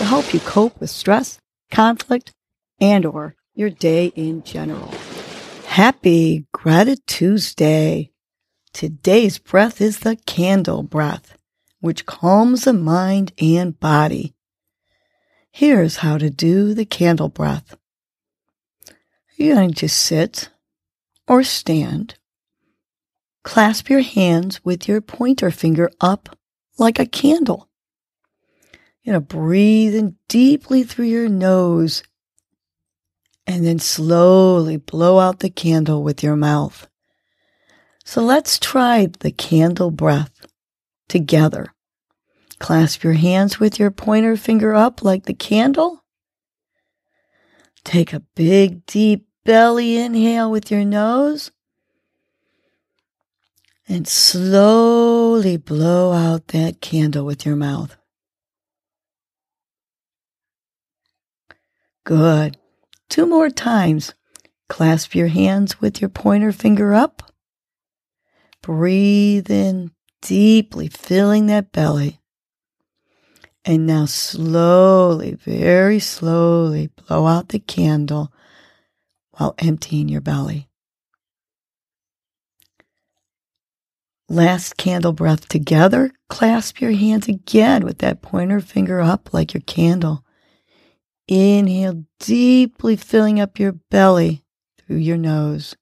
to help you cope with stress, conflict, and or your day in general. Happy Gratitude Tuesday. Today's breath is the candle breath, which calms the mind and body. Here's how to do the candle breath. You're going to sit or stand. Clasp your hands with your pointer finger up like a candle. To breathe in deeply through your nose and then slowly blow out the candle with your mouth. So let's try the candle breath together. Clasp your hands with your pointer finger up like the candle. Take a big, deep belly inhale with your nose. And slowly blow out that candle with your mouth. Good. Two more times. Clasp your hands with your pointer finger up. Breathe in deeply, filling that belly. And now slowly, very slowly blow out the candle while emptying your belly. Last candle breath together. Clasp your hands again with that pointer finger up like your candle. Inhale deeply, filling up your belly through your nose.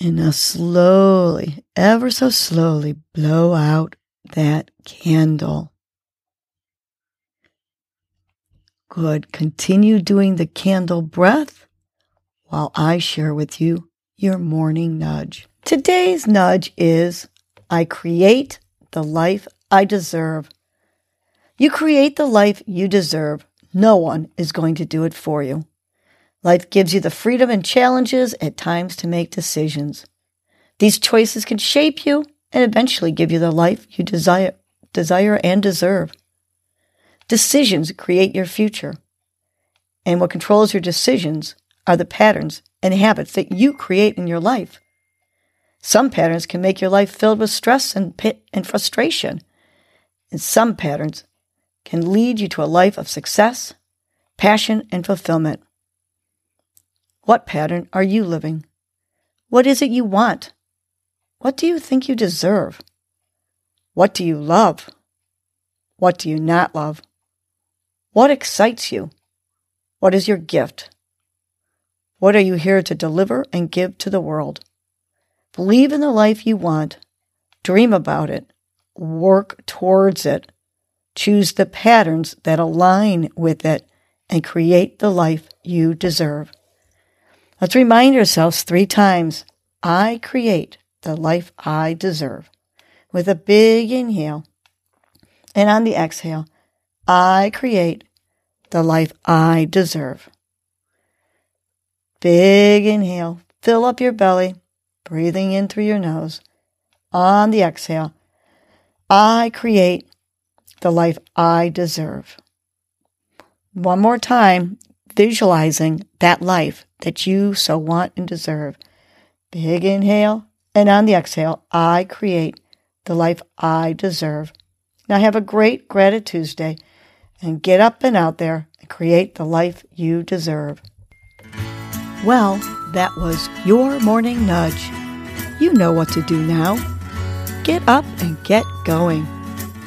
And now slowly, ever so slowly, blow out that candle. Good. Continue doing the candle breath while I share with you your morning nudge. Today's nudge is I create the life I deserve. You create the life you deserve. No one is going to do it for you. Life gives you the freedom and challenges at times to make decisions. These choices can shape you and eventually give you the life you desire, desire and deserve. Decisions create your future. And what controls your decisions are the patterns and habits that you create in your life. Some patterns can make your life filled with stress and pit and frustration. And some patterns can lead you to a life of success, passion, and fulfillment. What pattern are you living? What is it you want? What do you think you deserve? What do you love? What do you not love? What excites you? What is your gift? What are you here to deliver and give to the world? Believe in the life you want. Dream about it. Work towards it. Choose the patterns that align with it and create the life you deserve. Let's remind ourselves three times I create the life I deserve. With a big inhale. And on the exhale, I create the life I deserve. Big inhale. Fill up your belly, breathing in through your nose. On the exhale, I create the life I deserve. One more time, visualizing that life that you so want and deserve. Big inhale. And on the exhale, I create the life I deserve. Now have a great Gratitude Tuesday and get up and out there and create the life you deserve. Well, that was your morning nudge. You know what to do now. Get up and get going.